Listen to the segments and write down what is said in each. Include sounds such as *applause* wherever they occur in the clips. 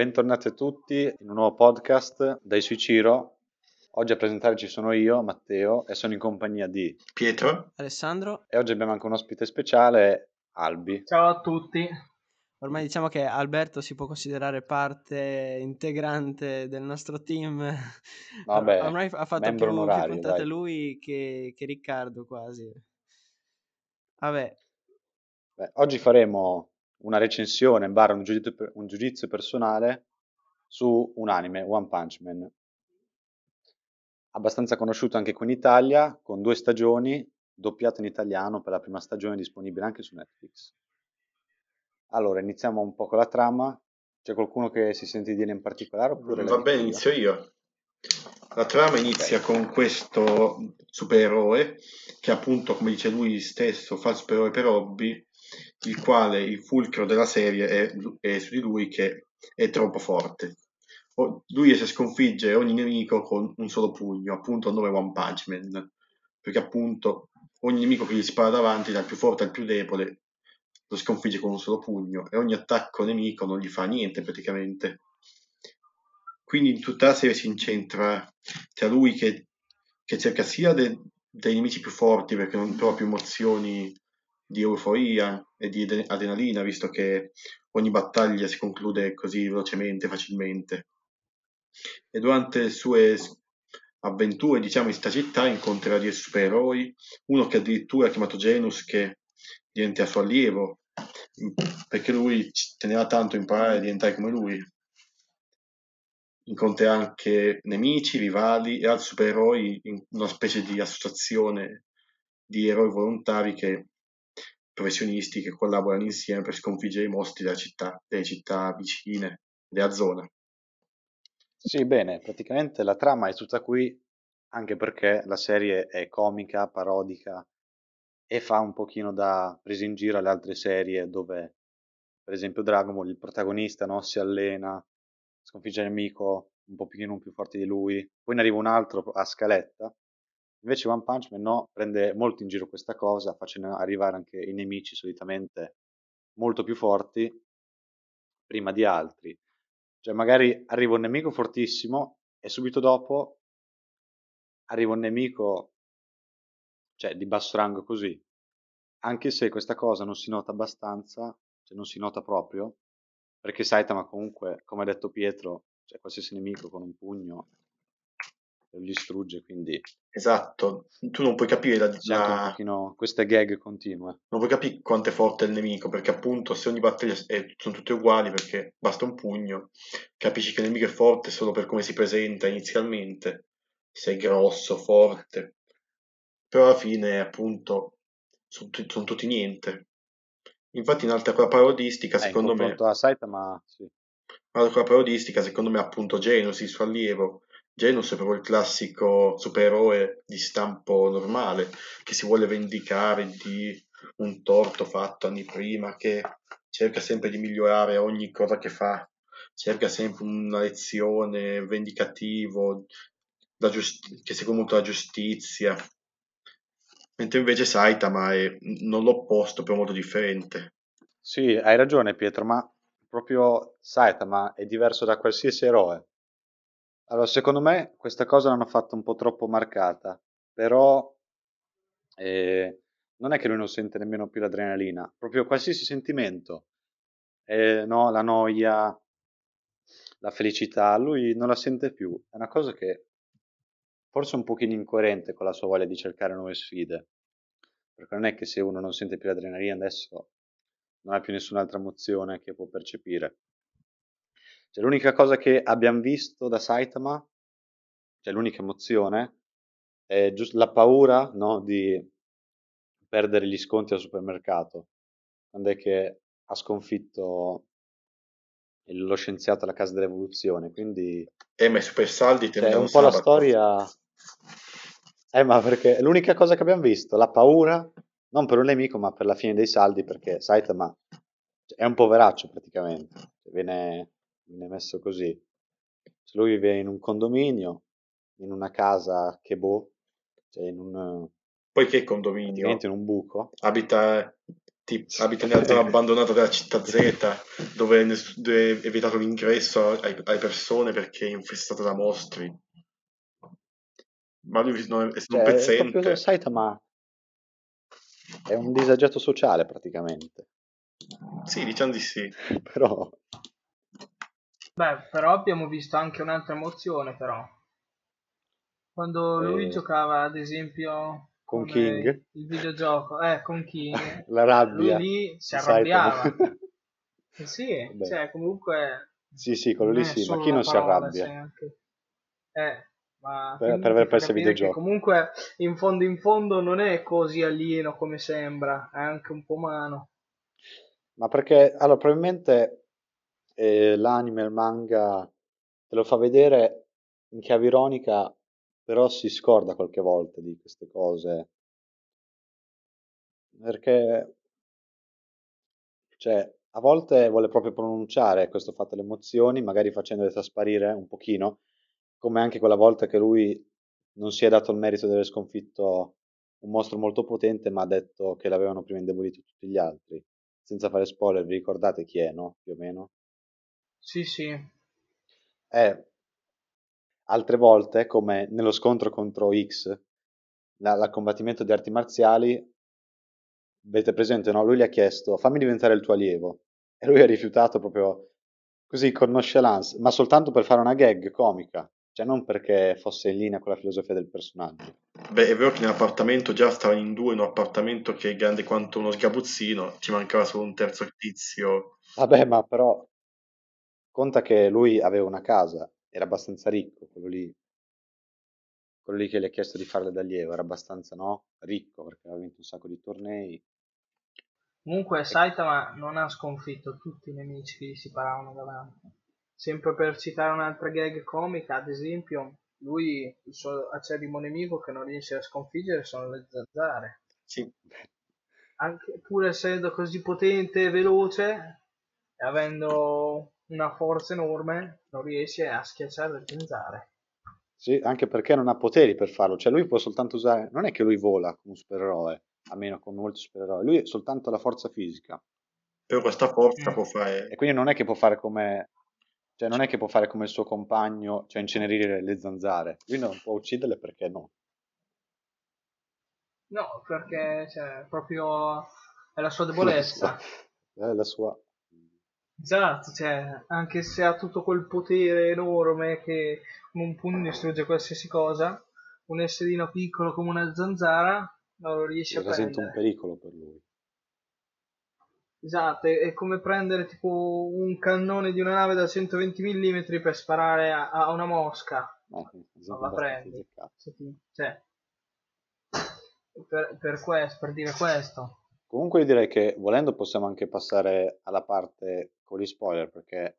Bentornati a tutti in un nuovo podcast dai Suiciro. Oggi a presentare ci sono io, Matteo, e sono in compagnia di Pietro, Alessandro. E oggi abbiamo anche un ospite speciale, Albi. Ciao a tutti. Ormai diciamo che Alberto si può considerare parte integrante del nostro team. Vabbè, *laughs* Ormai ha fatto più, più onorario, puntate dai. lui che, che Riccardo quasi. Vabbè, Beh, oggi faremo una recensione, barra un giudizio, un giudizio personale su un anime, One Punch Man. Abbastanza conosciuto anche qui in Italia, con due stagioni, doppiato in italiano per la prima stagione disponibile anche su Netflix. Allora, iniziamo un po' con la trama. C'è qualcuno che si sente dire in particolare? Oppure va bene, io? inizio io. La trama inizia con questo supereroe che appunto, come dice lui stesso, fa il supereroe per hobby, il quale il fulcro della serie è, è su di lui che è troppo forte. O- Lui riesce a sconfiggere ogni nemico con un solo pugno, appunto il nome One Punch Man, perché appunto ogni nemico che gli spara davanti, dal più forte al più debole, lo sconfigge con un solo pugno e ogni attacco nemico non gli fa niente praticamente. Quindi in tutta la serie si incentra tra lui che, che cerca sia de- dei nemici più forti perché non prova più emozioni di euforia e di adrenalina, visto che ogni battaglia si conclude così velocemente, facilmente. E durante le sue avventure, diciamo, in sta città incontrerà dei supereroi, uno che addirittura ha chiamato Genus che diventerà suo allievo, perché lui teneva tanto a imparare a diventare come lui. Incontrerà anche nemici, rivali e altri supereroi in una specie di associazione di eroi volontari che professionisti che collaborano insieme per sconfiggere i mostri della città, delle città vicine, della zona. Sì, bene, praticamente la trama è tutta qui, anche perché la serie è comica, parodica e fa un pochino da presa in giro alle altre serie dove, per esempio, Dragon Ball, il protagonista, no, si allena, sconfigge il nemico un pochino più forte di lui, poi ne arriva un altro a scaletta. Invece One Punch Man no, prende molto in giro questa cosa, facendo arrivare anche i nemici solitamente molto più forti prima di altri. Cioè, magari arriva un nemico fortissimo e subito dopo arriva un nemico, cioè, di basso rango così. Anche se questa cosa non si nota abbastanza, cioè non si nota proprio, perché Saitama comunque, come ha detto Pietro, cioè qualsiasi nemico con un pugno lo distrugge, quindi Esatto, tu non puoi capire la, la- pochino queste gag continue. non puoi capire quanto è forte il nemico, perché appunto se ogni battaglia è- sono tutte uguali, perché basta un pugno, capisci che il nemico è forte solo per come si presenta inizialmente, se è grosso, forte, però alla fine appunto sono, tu- sono tutti niente. Infatti in altra quella parodistica, Eh, secondo me, a Saitama, sì. Quella parodistica, secondo me appunto Genus, il suo allievo. Genus è proprio il classico supereroe di stampo normale, che si vuole vendicare di un torto fatto anni prima, che cerca sempre di migliorare ogni cosa che fa, cerca sempre una lezione vendicativo, la giust- che segue molto la giustizia. Mentre invece Saitama è non l'opposto, però molto differente. Sì, hai ragione Pietro, ma proprio Saitama è diverso da qualsiasi eroe. Allora, secondo me questa cosa l'hanno fatta un po' troppo marcata, però eh, non è che lui non sente nemmeno più l'adrenalina, proprio qualsiasi sentimento, eh, no, la noia, la felicità, lui non la sente più. È una cosa che forse è un pochino incoerente con la sua voglia di cercare nuove sfide, perché non è che se uno non sente più l'adrenalina adesso non ha più nessun'altra emozione che può percepire. Cioè, l'unica cosa che abbiamo visto da Saitama, cioè l'unica emozione, è giusto la paura, no, di perdere gli sconti al supermercato, quando è che ha sconfitto lo scienziato alla Casa dell'Evoluzione, quindi E ma i super saldi cioè, un po' la storia... Eh, ma perché è l'unica cosa che abbiamo visto, la paura, non per un nemico, ma per la fine dei saldi, perché Saitama è un poveraccio praticamente, Cioè, viene, viene messo così. Se lui vive in un condominio, in una casa che boh, cioè in un, Poi che condominio? in un buco, Abita tipo, abita nella zona *laughs* abbandonata della città Z, dove, è vietato l'ingresso ai- alle persone perché è infestata da mostri. Ma lui non è, è Cioè, è pezzente. proprio Saitama è un disagiato sociale praticamente, Sì, diciamo di sì. *laughs* però Beh, però abbiamo visto anche un'altra emozione, però. Quando lui Eh. giocava, ad esempio, Con King? il videogioco, eh, con King, *laughs* la rabbia lui lì si di Saitama. arrabbiava. *laughs* Eh sì, Vabbè. cioè, comunque... Sì, sì, quello non lì è sì, ma solo chi una non si parola, arrabbia? anche- Eh, ma Per- quindi per aver fa perso i capire che videogiochi. comunque in fondo in fondo non è così alieno come sembra, è anche un po' umano. Ma perché, allora, probabilmente eh, l'anime, il manga te lo fa vedere in chiave ironica, però si scorda qualche volta di queste cose. Perché, cioè, a volte vuole proprio pronunciare questo fatto delle emozioni, magari facendole trasparire un pochino, come anche quella volta che lui non si è dato il merito di aver sconfitto un mostro molto potente, ma ha detto che l'avevano prima indebolito tutti gli altri. Senza fare spoiler, vi ricordate chi è, no? Più o meno. Sì, sì. Eh, altre volte, come nello scontro contro X, la- al combattimento di arti marziali, avete presente, no? Lui gli ha chiesto fammi diventare il tuo allievo e lui ha rifiutato proprio così con nonchalance, ma soltanto per fare una gag comica, cioè non perché fosse in linea con la filosofia del personaggio. Beh, è vero che nell'appartamento già stavano in due in un appartamento che è grande quanto uno sgabuzzino, ci mancava solo un terzo tizio. Vabbè, ma però conta che lui aveva una casa, era abbastanza ricco, quello lì, quello lì che gli ha chiesto di farle da allievo, era abbastanza, no? Ricco perché aveva vinto un sacco di tornei. Comunque Saitama non ha sconfitto tutti i nemici che gli si paravano davanti. Sempre per citare un'altra gag comica, ad esempio, lui, il suo acerrimo nemico che non riesce a sconfiggere sono le zanzare. Sì, Anche pur essendo così potente e veloce, e avendo una forza enorme, non riesce a schiacciare le zanzare. Sì, anche perché non ha poteri per farlo, cioè lui può soltanto usare, non è che lui vola come un supereroe, almeno come molti supereroi, lui è soltanto la forza fisica però questa forza Mm. può fare... e quindi non è che può fare come, cioè non è che può fare come il suo compagno, cioè incenerire le zanzare, lui non può ucciderle perché no. No, perché cioè, proprio è la sua *laughs* debolezza. È la sua... Esatto, cioè, anche se ha tutto quel potere enorme che con un pugno distrugge qualsiasi cosa, un esserino piccolo come una zanzara non lo riesce a rappresenta un prendere. pericolo per lui. Esatto, è, come prendere tipo un cannone di una nave da 120 mm per sparare a, a una mosca. Eh, esempio Non la prendi. Cioè, per, per questo, per dire questo. Comunque io direi che volendo possiamo anche passare alla parte con gli spoiler perché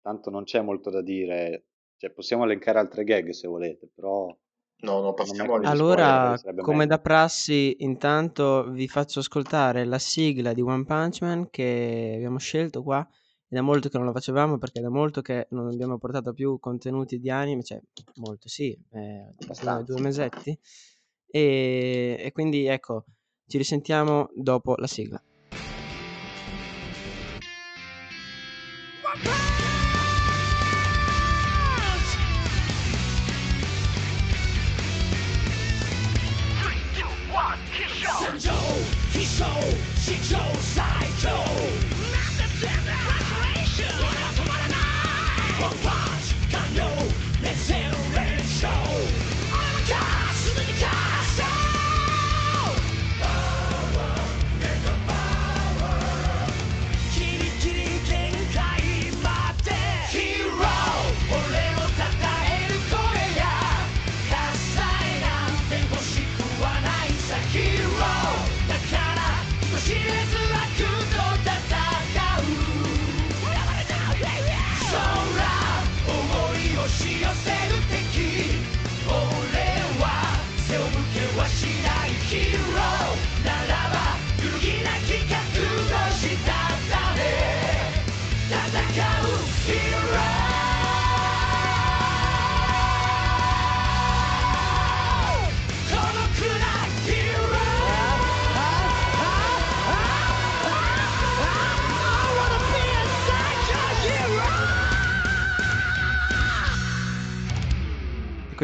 tanto non c'è molto da dire, cioè possiamo elencare altre gag se volete, però No, no, passiamo Gli agli spoiler Allora, come meglio. da prassi, intanto vi faccio ascoltare la sigla di One Punch Man che abbiamo scelto qua. È da molto che non la facevamo perché è da molto che non abbiamo portato più contenuti di anime, cioè molto sì, eh, due mesetti. E, e quindi ecco, ci risentiamo dopo la sigla. Joe, he show, she chose, I. keep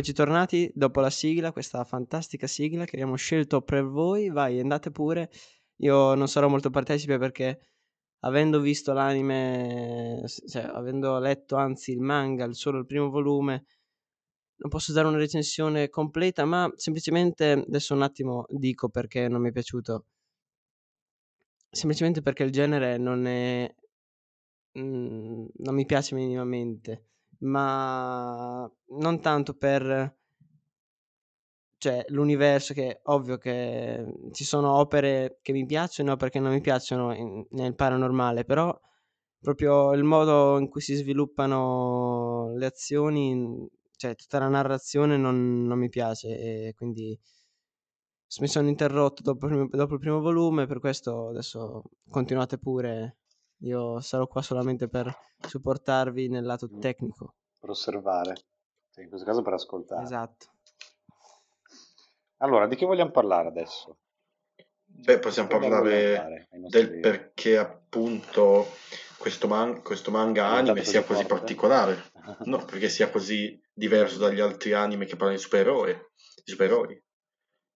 Eccoci tornati dopo la sigla, questa fantastica sigla che abbiamo scelto per voi. Vai, andate pure. Io non sarò molto partecipe perché avendo visto l'anime, cioè avendo letto anzi il manga, solo il primo volume, non posso dare una recensione completa, ma semplicemente adesso un attimo dico perché non mi è piaciuto. Semplicemente perché il genere non è mh, non mi piace minimamente ma non tanto per cioè l'universo che ovvio che ci sono opere che mi piacciono opere che non mi piacciono in, nel paranormale, però proprio il modo in cui si sviluppano le azioni, cioè tutta la narrazione non, non mi piace e quindi mi sono interrotto dopo, dopo il primo volume, per questo adesso continuate pure, io sarò qua solamente per supportarvi nel lato tecnico per osservare, cioè, in questo caso per ascoltare. Esatto. Allora, di che vogliamo parlare adesso? Beh, possiamo parlare del perché appunto questo, man- questo manga anime sia così forte? particolare. *laughs* no, perché sia così diverso dagli altri anime che parlano di supereroi. Di supereroi.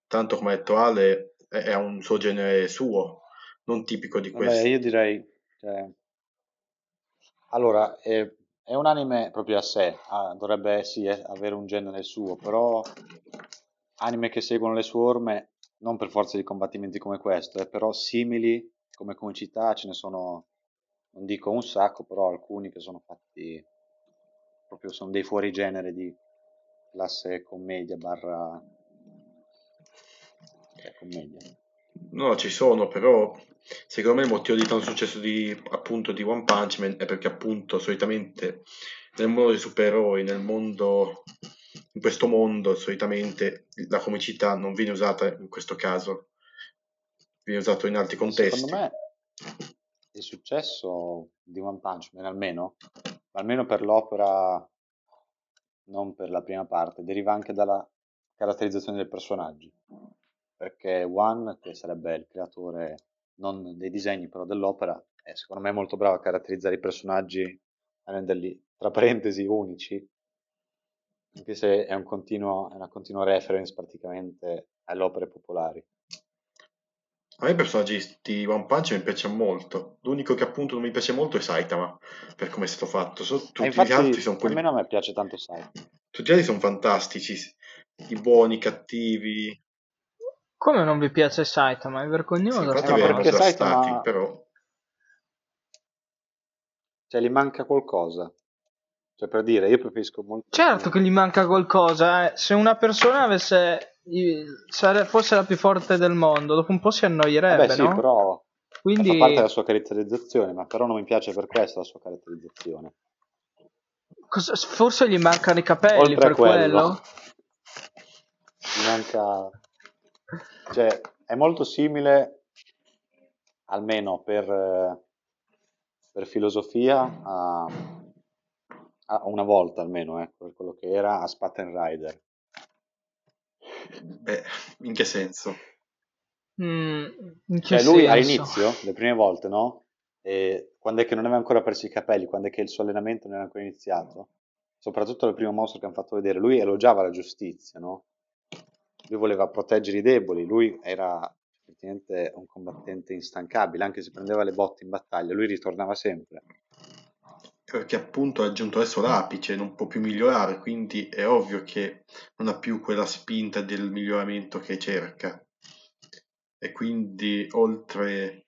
Tanto come ha detto Ale, è un suo genere suo, non tipico di questo. Beh, io direi... Cioè... Allora, eh, è un anime proprio a sé, ah, dovrebbe sì eh, avere un genere suo, però anime che seguono le sue orme, non per forza di combattimenti come questo, eh, però simili come comicità ce ne sono, non dico un sacco, però alcuni che sono fatti proprio sono dei fuorigenere di classe commedia barra eh, commedia. No, ci sono, però secondo me il motivo di tanto successo di, appunto, di One Punch Man è perché appunto solitamente nel mondo dei supereroi, nel mondo, in questo mondo solitamente la comicità non viene usata in questo caso, viene usato in altri contesti. Secondo me il successo di One Punch Man almeno, almeno per l'opera, non per la prima parte, deriva anche dalla caratterizzazione dei personaggi perché One, che sarebbe il creatore non dei disegni però dell'opera, è secondo me molto bravo a caratterizzare i personaggi, a renderli tra parentesi unici, anche se è, un continuo, è una continua reference praticamente alle opere popolari. A me i personaggi di One Punch mi piacciono molto. L'unico che appunto non mi piace molto è Saitama, per come è stato fatto. So, tutti infatti, gli altri sono quelli... Almeno a me piace tanto Saitama. Tutti gli altri sono fantastici. I buoni, i cattivi. Come non vi piace Saitama? È vergognoso. Sì, infatti eh, perché Saitama... Stati, però... Cioè, gli manca qualcosa. Cioè, per dire, io preferisco molto... Certo che gli manca qualcosa. Eh. Se una persona avesse... fosse la più forte del mondo, dopo un po' si annoierebbe, Beh, sì, no? però... Quindi... Fa parte della sua caratterizzazione, ma però non mi piace per questo la sua caratterizzazione. Cosa... Forse gli mancano i capelli Oltre per quello. quello? Gli manca cioè, è molto simile, almeno per, per filosofia, a, a, una volta almeno, ecco, per quello che era a Spatten Rider. Beh, in che senso? Mm, in che cioè, lui senso? all'inizio, le prime volte, no? E quando è che non aveva ancora perso i capelli, quando è che il suo allenamento non era ancora iniziato, soprattutto il primo mostro che hanno fatto vedere, lui elogiava la giustizia, no? Lui voleva proteggere i deboli, lui era effettivamente un combattente instancabile, anche se prendeva le botte in battaglia, lui ritornava sempre. Perché appunto ha aggiunto adesso l'apice, non può più migliorare, quindi è ovvio che non ha più quella spinta del miglioramento che cerca. E quindi oltre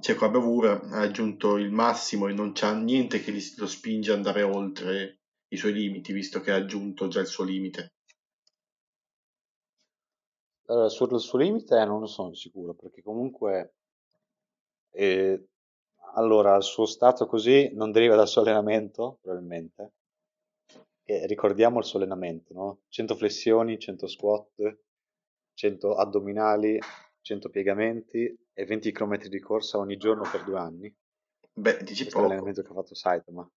cioè con la bravura ha aggiunto il massimo e non c'è niente che lo spinge ad andare oltre i suoi limiti, visto che ha aggiunto già il suo limite. Allora, sul suo limite non ne sono sicuro, perché comunque eh, allora il suo stato così non deriva dal suo allenamento, probabilmente. E ricordiamo il suo allenamento, no? 100 flessioni, 100 squat, 100 addominali, 100 piegamenti e 20 km di corsa ogni giorno per due anni. Beh, dici Questo poco. l'allenamento che ha fatto Saitama.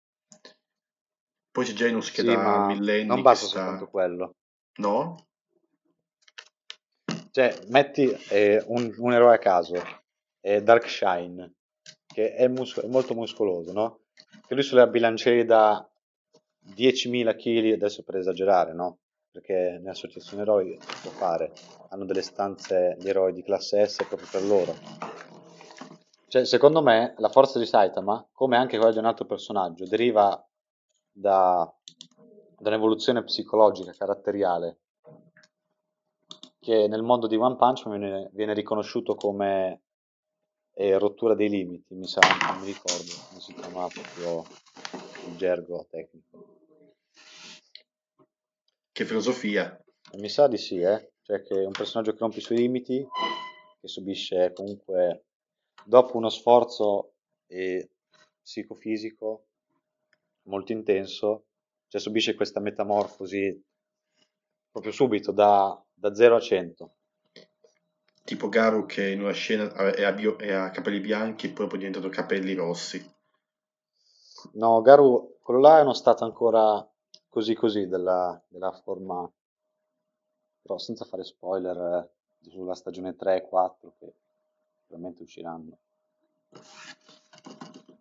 Poi c'è Janus che sì, da millenni non basta soltanto quello. No? Cioè, metti eh, un, un, eroe a caso, eh, Darkshine, che è, mus- è, molto muscoloso, no? Che lui sulle bilanciere da 10.000 kg, adesso per esagerare, no? perché nell'associazione eroi può fare, hanno delle stanze di eroi di classe S proprio per loro. Cioè, secondo me, la forza di Saitama, come anche quella di un altro personaggio, deriva da, da un'evoluzione psicologica, caratteriale, che nel mondo di One Punch viene, viene riconosciuto come eh, rottura dei limiti, mi sa, non mi ricordo come si chiama proprio il gergo tecnico. Che filosofia. Mi sa di sì, eh? Cioè che un personaggio che rompe i suoi limiti, che subisce comunque, dopo uno sforzo eh, psicofisico molto intenso, cioè subisce questa metamorfosi proprio subito, da, da 0 a 100. Tipo Garu che in una scena è a, bio- è a capelli bianchi e poi è diventato capelli rossi. No, Garu, quello là è uno stato ancora così così della, della forma, però senza fare spoiler eh, sulla stagione 3 e 4 che probabilmente usciranno.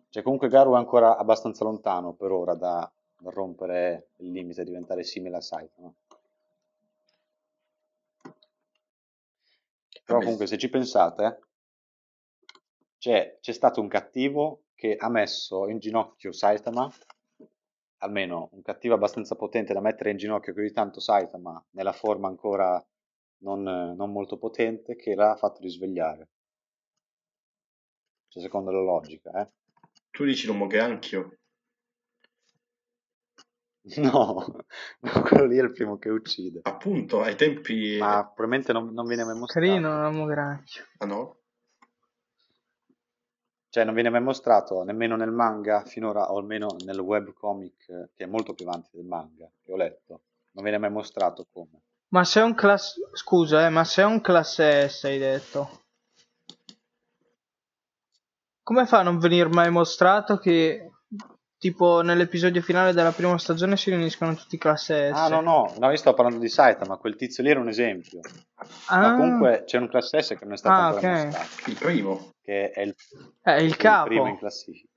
Cioè comunque Garu è ancora abbastanza lontano per ora da, da rompere il limite e diventare simile a Saitama. Però comunque se ci pensate, c'è, c'è stato un cattivo che ha messo in ginocchio Saitama almeno un cattivo abbastanza potente da mettere in ginocchio così tanto Saitama nella forma ancora non, non molto potente che l'ha fatto risvegliare. Cioè, secondo la logica, eh. Tu dici l'uomo *laughs* No, quello lì è il primo che uccide. Appunto, ai tempi... Ma probabilmente non, non viene mai mostrato. Carino l'uomo granchio. Ah no? Cioè, non viene mai mostrato nemmeno nel manga finora, o almeno nel webcomic, che è molto più avanti del manga, che ho letto. Non viene mai mostrato come. Ma se è un classe... Scusa, eh, ma se è un classe S, hai detto. Come fa a non venire mai mostrato che tipo nell'episodio finale della prima stagione si riuniscono tutti classe S? Ah, no, no, no, io sto parlando di Saitama, quel tizio lì era un esempio. Ah, Ma comunque c'è un classe S che non è stato Ah, ancora ok. mostrato, Il primo. che è il, è il il primo in capo. classifica.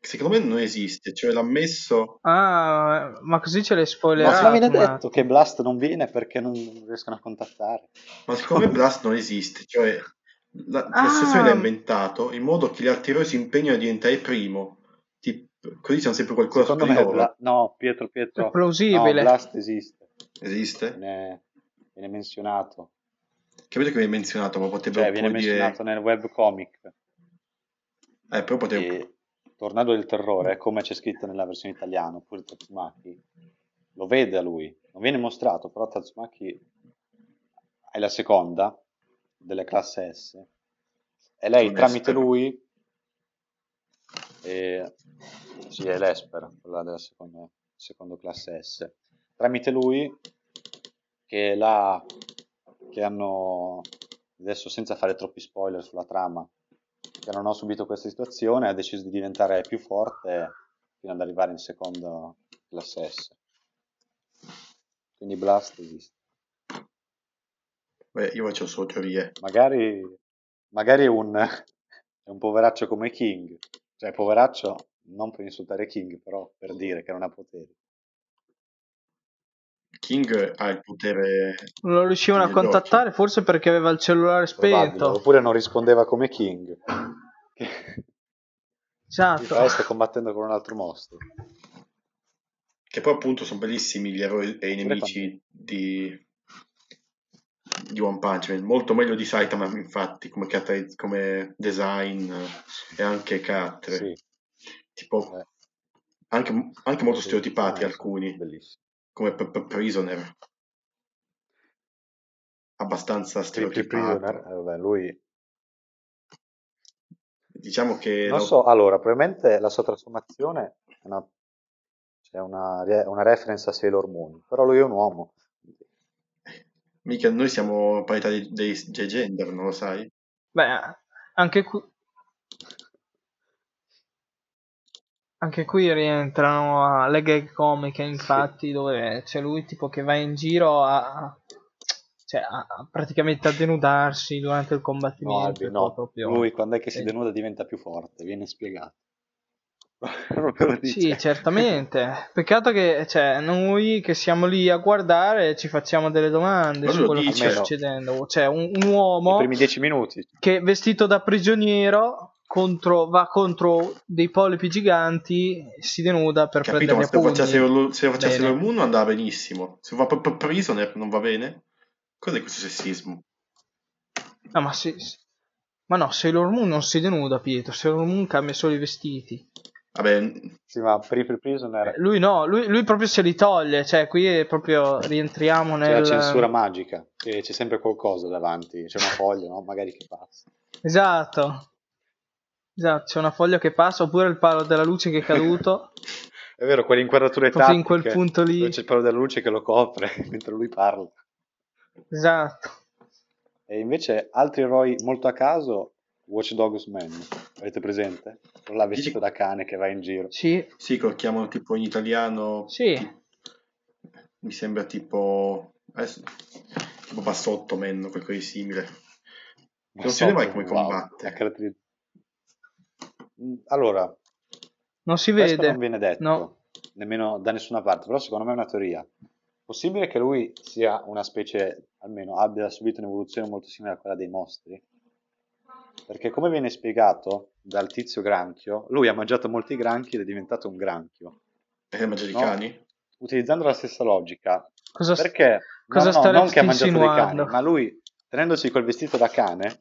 Secondo me non esiste, cioè l'ha messo... Ah, ma così ce l'hai Ma spoilerato. se non viene ma- detto che Blast non viene perché non riescono a contattare. Ma secondo me Blast non esiste, cioè la, Ah. l'associazione l'ha inventato in modo che gli altri eroi si impegnino a diventare primo. Così c'è sempre qualcosa Secondo me, loro. Bla- no, Pietro, Pietro, È plausibile. no, Blast esiste, Esiste? viene, viene menzionato, Capito che viene menzionato, ma potrebbero cioè viene dire... menzionato nel webcomic. Eh, però potrebbero... E Tornado del Terrore, come c'è scritto nella versione italiana, oppure Tatsumaki, lo vede a lui, non viene mostrato, però Tatsumaki è la seconda delle classe S, e lei tramite lui, e, sì è l'Esper, quella della seconda, seconda classe S, tramite lui che, la, che hanno, adesso senza fare troppi spoiler sulla trama, che non ho subito questa situazione, ha deciso di diventare più forte fino ad arrivare in seconda classe S. Quindi Blast esiste. Beh, io faccio solo teorie. Magari, magari è un, è un poveraccio come King. Cioè, poveraccio non per insultare King, però per dire che non ha poteri. King ha il potere... Non lo riuscivano a Degli occhi. contattare, forse perché aveva il cellulare Probabile. spento. Oppure non rispondeva come King. *laughs* Esatto. realtà sta combattendo con un altro mostro. Che poi appunto sono bellissimi gli eroi e i nemici di... di One Punch Man. Molto meglio di Saitama, infatti, come, carattere- come design eh, e anche carattere. Sì. Tipo, eh, anche, anche molto stereotipati sono alcuni, Bellissimo. come P- P- Prisoner. Abbastanza stereotipato. Prisoner, eh, vabbè, lui Diciamo che Non so, allora, probabilmente la sua trasformazione è una, c'è una, una reference a Sailor Moon, però lui è un uomo. Mica noi siamo parità dei, dei dei gender, non lo sai? Beh, anche qui... Anche qui rientrano le gag comiche, infatti, dove c'è lui tipo che va in giro a, cioè, a, a praticamente a denudarsi durante il No, combattimento. Albi, e no. proprio- Lui quando è che si sì. denuda diventa più forte, viene spiegato. *laughs* Sì, certamente. Peccato che cioè, noi che siamo lì a guardare ci facciamo delle domande Ma su quello che dice. sta succedendo. Cioè, un, un uomo primi dieci minuti. che vestito da prigioniero contro- va contro dei polipi giganti, si denuda per Capito? A se lo se lo facesse Bene. il Moon andava benissimo. Se va proprio prisoner non va bene? Cos'è questo sessismo? Ah, ma, se- ma no, Sailor Moon non si denuda, Pietro. Sailor Moon cambia solo i vestiti. Vabbè, Sì, ma per i prisoner Lui no, lui, lui proprio se li toglie. Cioè, qui è proprio rientriamo c'è la nel. censura magica, che c'è sempre qualcosa davanti, c'è una foglia, no? Magari che passa. Esatto. Esatto, c'è una foglia che passa oppure il palo della luce che è caduto. *laughs* È vero, quelle inquadrature Proprio in quel tattiche, punto lì. c'è il palo della luce che lo copre *laughs* mentre lui parla. esatto. E invece altri eroi molto a caso, Watch Dogs Man, avete presente? Quello là vestito da cane che va in giro. Sì, sì, che lo chiamano tipo in italiano. sì. Mi sembra tipo. Adesso, tipo bassotto man, qualcosa di simile. Non si vede mai come Wow, combatte. Allora, Non si vede. non viene detto No. nemmeno da nessuna parte, però secondo me è una teoria. Possibile che lui sia una specie, almeno abbia subito un'evoluzione molto simile a quella dei mostri? Perché come viene spiegato dal tizio granchio, lui ha mangiato molti granchi ed è diventato un granchio. Perché mangia i No. cani? Utilizzando la stessa logica, Cosa, perché cosa no, no, non che ha mangiato dei cani, ma lui, tenendosi quel vestito da cane,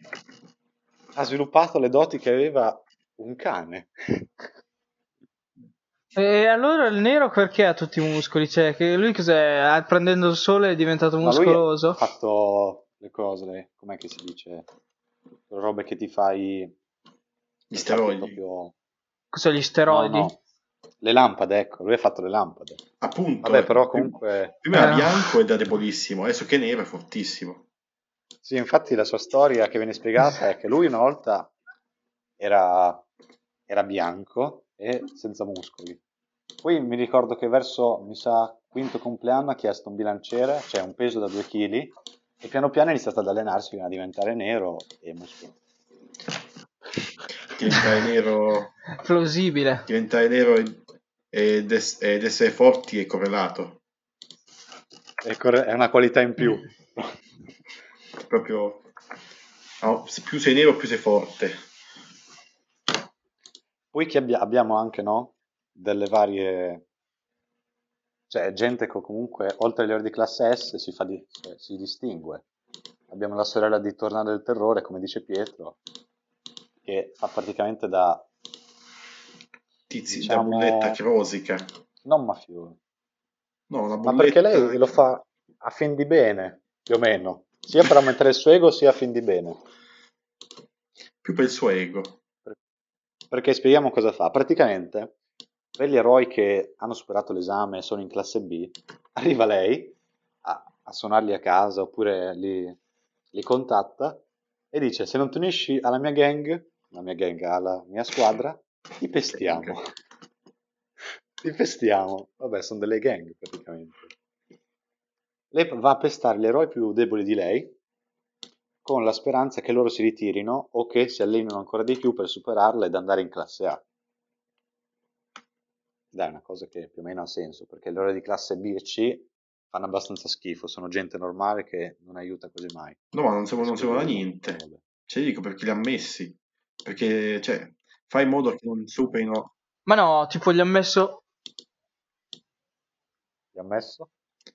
ha sviluppato le doti che aveva un cane. E allora il nero perché ha tutti i muscoli? Cioè, che lui cos'è? Ah, Prendendo il sole è diventato Ma lui muscoloso? ha fatto le cose, com'è che si dice? Robe che ti fai... Gli steroidi. Proprio... Cos'è gli No, steroidi? no. Le lampade, ecco, lui ha fatto le lampade. Appunto. Vabbè, però comunque... Prima era Eh. bianco ed era debolissimo, adesso che è nero è fortissimo. Sì, infatti la sua storia che viene spiegata è che lui una volta era, era bianco e senza muscoli. Poi mi ricordo che verso, mi sa, quinto compleanno ha chiesto un bilanciere, cioè un peso da 2 kg, e piano piano ha iniziato ad allenarsi fino a diventare nero e muscoloso. Diventare nero, Plausibile. diventare nero ed, ed ess- ed essere forti è correlato. È, corre- è una qualità in più. Proprio se più sei nero, più sei forte. Poi che abbia- abbiamo anche, no? Delle varie... Cioè, gente che comunque, oltre agli eroi di classe S, si, fa di- cioè, si distingue. Abbiamo la sorella di Tornado del Terrore, come dice Pietro, che fa praticamente da... Tizi, Diciamo- da bulletta che rosica. non mafioso. No, Ma bulletta... perché lei lo fa a fin di bene, più o meno. Sia per aumentare il suo ego, sia a fin di bene. Più per il suo ego. Perché spieghiamo cosa fa. Praticamente, per gli eroi che hanno superato l'esame e sono in classe B, *laughs* arriva lei a, a suonarli a casa oppure li, li contatta e dice: Se non ti unisci alla mia gang, la mia gang alla mia squadra, ti pestiamo. *laughs* ti pestiamo. Vabbè, sono delle gang praticamente. Lei va a pestare gli eroi più deboli di lei con la speranza che loro si ritirino o che si allenino ancora di più per superarla ed andare in classe A. Dai, è una cosa che più o meno ha senso, perché gli eroi di classe B e C fanno abbastanza schifo, sono gente normale che non aiuta quasi mai. No, ma non servono, non servono a niente. Cioè, dico perché li ha messi. Perché, cioè, fai in modo che non superino... Ma no, tipo gli ha messo... Ti ha messo?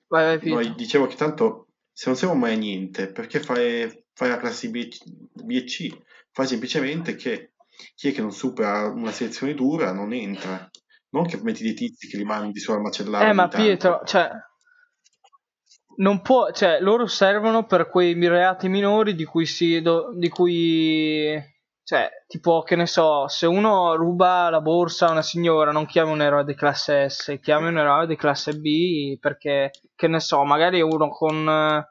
Vai, vai, No, dicevo che tanto se non servono mai a niente, perché fai, fai la classe B, B e C? Fai semplicemente che chi è che non supera una selezione dura non entra. Non che metti dei tizi che li mandi solo a macellare. Eh, ma tanto. Pietro, cioè... Non può, cioè, loro servono per quei reati minori di cui si, do- di cui, cioè, tipo, che ne so, se uno ruba la borsa a una signora, non chiami un eroe di classe S, chiami un eroe di classe B, perché, che ne so, magari uno con,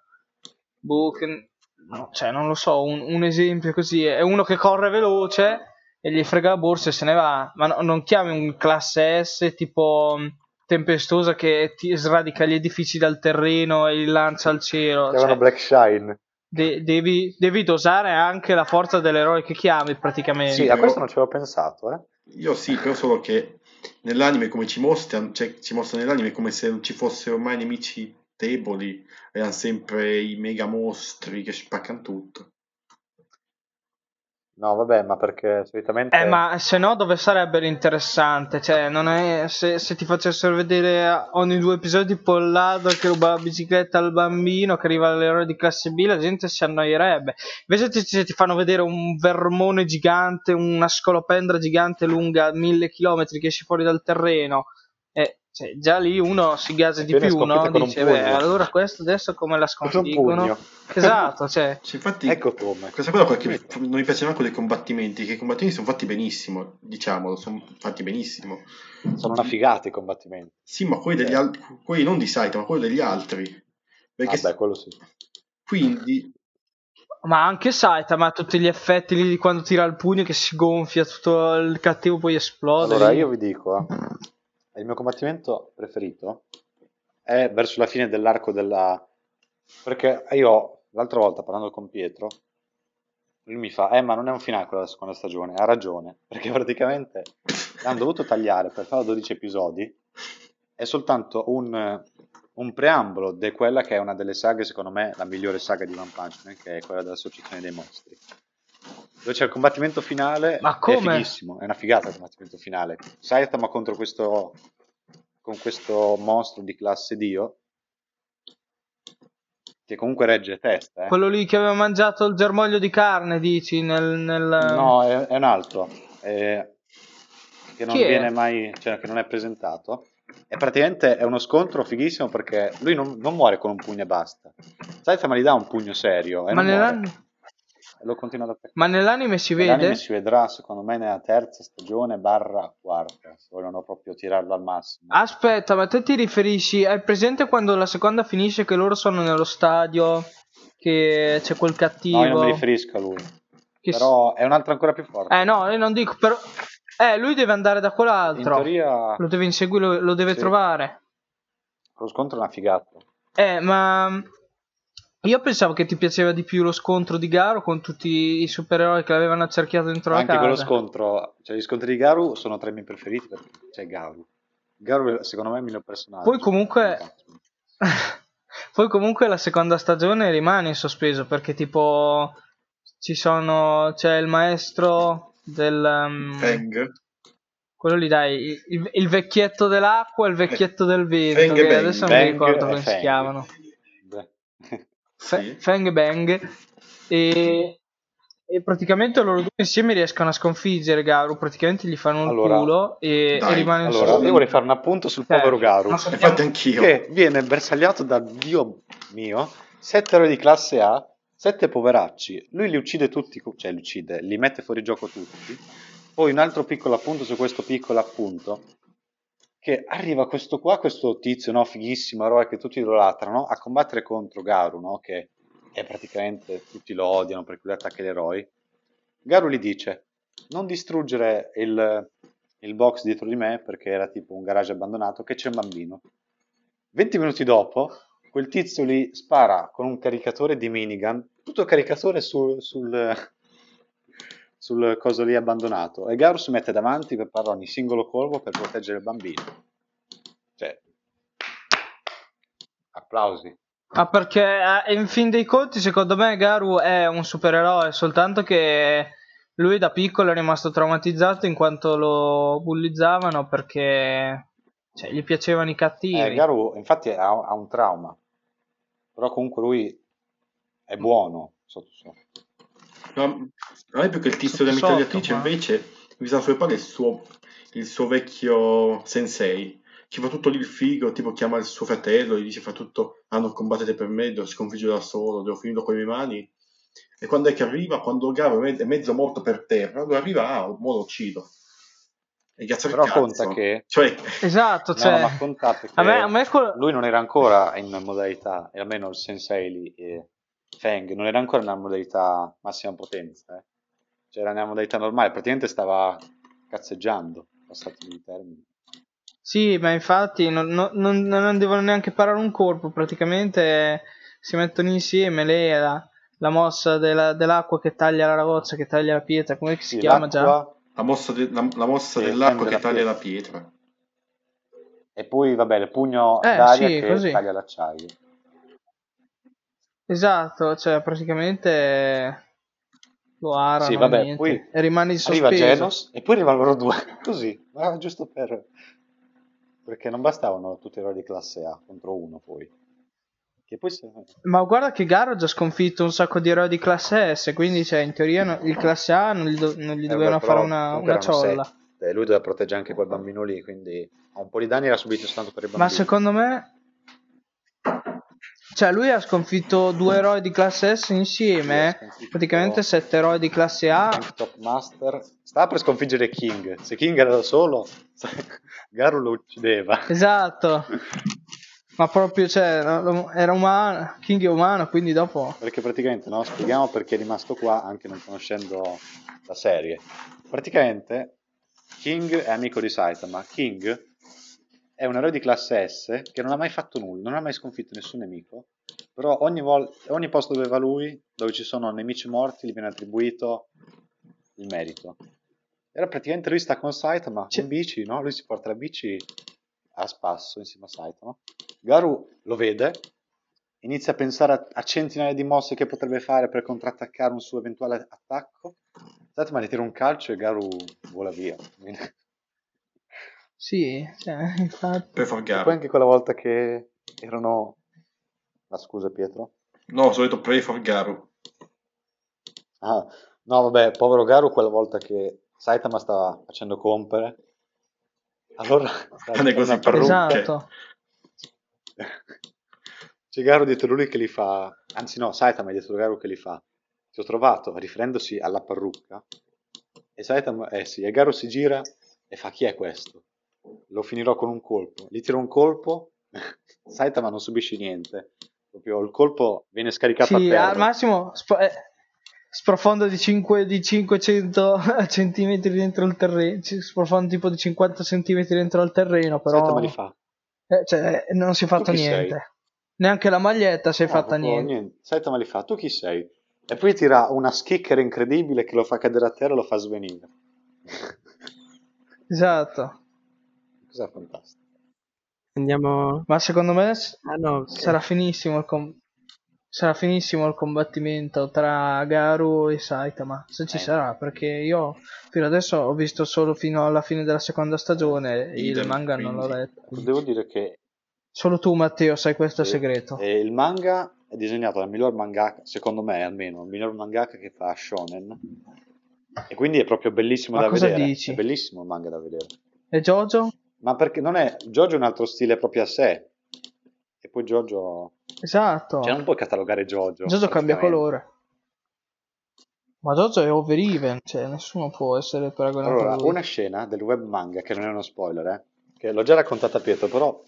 boh, che- no, cioè, non lo so, un, un esempio così, è uno che corre veloce e gli frega la borsa e se ne va, ma no- non chiami un classe S tipo mh, tempestosa che ti sradica gli edifici dal terreno e li lancia al cielo. Chiamano cioè, Black Shine. de- devi, devi dosare anche la forza dell'eroe che chiami praticamente. Sì, a questo non ci avevo pensato, eh. Io sì, però solo che nell'anime come ci mostrano, cioè ci mostrano nell'anime come se non ci fossero mai nemici deboli, erano sempre i mega mostri che spaccano tutto. No, vabbè, ma perché solitamente... Eh, ma se no dove sarebbe l'interessante? Cioè, non è... Se, se ti facessero vedere ogni due episodi Pollado che ruba la bicicletta al bambino, che arriva all'eroe di classe B, la gente si annoierebbe. Invece ti, se ti fanno vedere un vermone gigante, una scolopendra gigante lunga mille chilometri che esce fuori dal terreno, cioè, già lì uno si gasa di più, no? Dice, beh, allora questo adesso come la sconfiggono? *laughs* Esatto, cioè... *laughs* Cioè, infatti, Ecco come. questa cosa qua che non mi piace neanche dei combattimenti, che i combattimenti sono fatti benissimo, diciamolo, sono fatti benissimo. Sono una figata i combattimenti. Sì, ma quelli, degli Eh. al- quelli non di Saitama, quelli degli altri. Perché Vabbè, quello sì. quindi Ma anche Saitama ha tutti gli effetti lì di quando tira il pugno che si gonfia, tutto il cattivo poi esplode. Allora, io vi dico, eh, il mio combattimento preferito è verso la fine dell'arco della... Perché io, l'altra volta parlando con Pietro, lui mi fa, eh ma non è un quella della seconda stagione, ha ragione, perché *laughs* praticamente l'hanno dovuto tagliare per fare 12 episodi, è soltanto un, un preambolo di quella che è una delle saghe, secondo me, la migliore saga di One Punch Man, che è quella dell'Associazione dei Mostri. Dove c'è il combattimento finale, Ma è come? fighissimo, è una figata il combattimento finale. Saitama contro questo, con questo mostro di classe Dio, che comunque regge testa, eh. Quello lì che aveva mangiato il germoglio di carne, dici, nel... nel... No, è, è un altro, eh, che non Chi è? viene mai, cioè che non è presentato. E praticamente è uno scontro fighissimo perché lui non, non muore con un pugno e basta. Saitama gli dà un pugno serio Ma, non muore. Lo continua ad attaccare. ma nell'anime si Nell'anime vede? si vedrà, secondo me, nella terza stagione barra quarta, se vogliono proprio tirarlo al massimo. Aspetta, ma te ti riferisci... Hai presente quando la seconda finisce che loro sono nello stadio, che c'è quel cattivo... no, io non mi riferisco a lui. che s- Però è un altro ancora più forte. Eh no, io non dico, però... Eh, lui deve andare da In quell'altro. teoria Lo deve inseguire, lo, lo deve Sì. trovare. lo scontro è una figata. Eh, ma io pensavo che ti piaceva di più lo scontro di Garo con tutti i supereroi che l'avevano accerchiato dentro la Anche casa. quello scontro, cioè gli scontri di Garu sono tra i miei preferiti perché c'è Garu. Garu è, secondo me è il miglior personaggio. Poi comunque *laughs* Poi comunque la seconda stagione rimane in sospeso perché tipo ci sono c'è il maestro del um, Feng, quello lì dai, il, il vecchietto dell'acqua e il vecchietto del vento Feng che adesso non mi ricordo come si Feng. chiamano. Feng e Bang e, e praticamente loro due insieme riescono a sconfiggere Garu, praticamente gli fanno il Allora, culo e, dai, e rimane in allora, sospeso. io vorrei fare un appunto sul Cioè, povero Garu, sappiamo- infatti anch'io. che viene bersagliato da Dio mio, sette eroi di classe A, sette poveracci. Lui li uccide tutti, cioè li uccide, li mette fuori gioco tutti. Poi un altro piccolo appunto su questo piccolo appunto, che arriva questo qua, questo tizio, no, fighissimo, eroe che tutti idolatrano, a combattere contro Garu, no, che è praticamente, tutti lo odiano perché lui attacca gli eroi. Garu gli dice, non distruggere il, il box dietro di me, perché era tipo un garage abbandonato, che c'è un bambino. 20 minuti dopo, quel tizio lì spara con un caricatore di minigun, tutto caricatore sul, sul, sul coso lì abbandonato, e Garu si mette davanti per fare ogni singolo colpo per proteggere il bambino. Cioè, applausi. Ah, perché eh, in fin dei conti, secondo me, Garu è un supereroe, soltanto che lui da piccolo è rimasto traumatizzato in quanto lo bullizzavano perché cioè, gli piacevano i cattivi. Eh, Garu infatti ha, ha un trauma, però comunque lui è buono sotto sotto. No, a me più che il tizio della mitragliatrice ma- invece mi sulle palle il suo, il suo vecchio sensei che fa tutto lì il figo tipo chiama il suo fratello gli dice fa tutto ah non combattete per me devo sconfiggere da solo devo finirlo con le mie mani. E quando è che arriva? Quando Garo è me- è mezzo morto per terra lui arriva ah mo lo uccido. E il Però cazzo. conta che cioè Esatto, no, cioè, ma contate che a me, a me lui non era ancora in modalità, e almeno il sensei lì, eh, Feng, non era ancora nella modalità massima potenza, eh. cioè era nella modalità normale, praticamente stava cazzeggiando, passati i termini. Sì, ma infatti non, non, non, devono neanche parare un corpo, praticamente si mettono insieme, lei è la, la mossa della- dell'acqua che taglia la ragazza, che taglia la pietra, come si Sì, chiama già? La mossa, de- la, la mossa Che dell'arco fende che taglia pietra. la pietra. E poi, vabbè, il pugno Eh, d'aria sì, che così. taglia l'acciaio. Esatto, cioè praticamente lo arano Sì, vabbè, poi e rimane in Arriva sospeso. Genos e poi arrivano loro due, *laughs* così, ma giusto per... Perché non bastavano tutti eroi di classe A contro uno poi. Che poi se... Ma guarda che Garo ha già sconfitto un sacco di eroi di classe S, quindi cioè, in teoria no- il classe A non gli, do- non gli Eh, dovevano però fare una, una ciolla. sette, lui doveva proteggere anche quel bambino lì, quindi ha un po' di danni era subito soltanto per il Ma bambino. secondo me... Cioè lui ha sconfitto due eroi di classe S insieme, eh. praticamente sette eroi di classe A. Top Master. Stava per sconfiggere King. Se King era da solo, *laughs* Garu lo uccideva. Esatto. Ma proprio, cioè, era umano, King è umano, quindi dopo... Perché praticamente, no? Spieghiamo perché è rimasto qua, anche non conoscendo la serie. Praticamente, King è amico di Saitama. King è un eroe di classe S che non ha mai fatto nulla, non ha mai sconfitto nessun nemico. Però ogni, ogni posto dove va lui, dove ci sono nemici morti, gli viene attribuito il merito. Era praticamente lui sta con Saitama C'è- in bici, no? Lui si porta la bici a spasso insieme a Saitama. Garu lo vede, inizia a pensare a, a centinaia di mosse che potrebbe fare per contrattaccare un suo eventuale attacco. Saitama gli tira un calcio e Garu vola via. Sì, cioè, *laughs* infatti... Per E poi Forgaro. anche quella volta che erano... Ma scusa Pietro? No, solito Pray for Garu. Ah, no vabbè, povero Garu quella volta che Saitama stava facendo compere. Allora... *laughs* È così parrucche. Esatto. *laughs* C'è Garu dietro lui che li fa, anzi no, Saitama è dietro Garu che li fa. Ti ho trovato, riferendosi alla parrucca. E Saitama, eh sì, e Garu si gira e fa chi è questo? Lo finirò con un colpo. Gli tiro un colpo, *laughs* Saitama non subisce niente. Proprio il colpo viene scaricato Sì, a terra. al massimo sp- eh, sprofondo di, 5, di 500 *laughs* centimetri dentro il terreno, sprofondo tipo di 50 centimetri dentro il terreno, però Saitama li fa. eh, cioè, non si è fatto niente. sei? Neanche la maglietta si è Ah, fatta proprio niente. Saitama li fa, tu chi sei? E poi tira una schiccera incredibile che lo fa cadere a terra e lo fa svenire. Esatto. Cosa fantastico. Andiamo... Ma secondo me Ah no, ok. sarà finissimo il com- sarà finissimo il combattimento tra Garu e Saitama, se ci Eh. sarà, perché io fino adesso ho visto solo fino alla fine della seconda stagione, il Idem, manga non l'ho quindi. letto. Devo dire che Solo tu Matteo sai questo Sì. segreto. E il manga è disegnato dal miglior mangaka, secondo me almeno, il miglior mangaka che fa shonen. E quindi è proprio bellissimo Ma da cosa vedere. dici? È bellissimo il manga da vedere. E Jojo? Ma perché non è... Jojo è un altro stile proprio a sé. E poi Jojo... Esatto. Cioè non puoi catalogare Jojo. Jojo cambia colore. Ma Jojo è over even, cioè nessuno può essere paragonato Allora, a lui. una scena del web manga, che non è uno spoiler, eh, che l'ho già raccontata a Pietro, però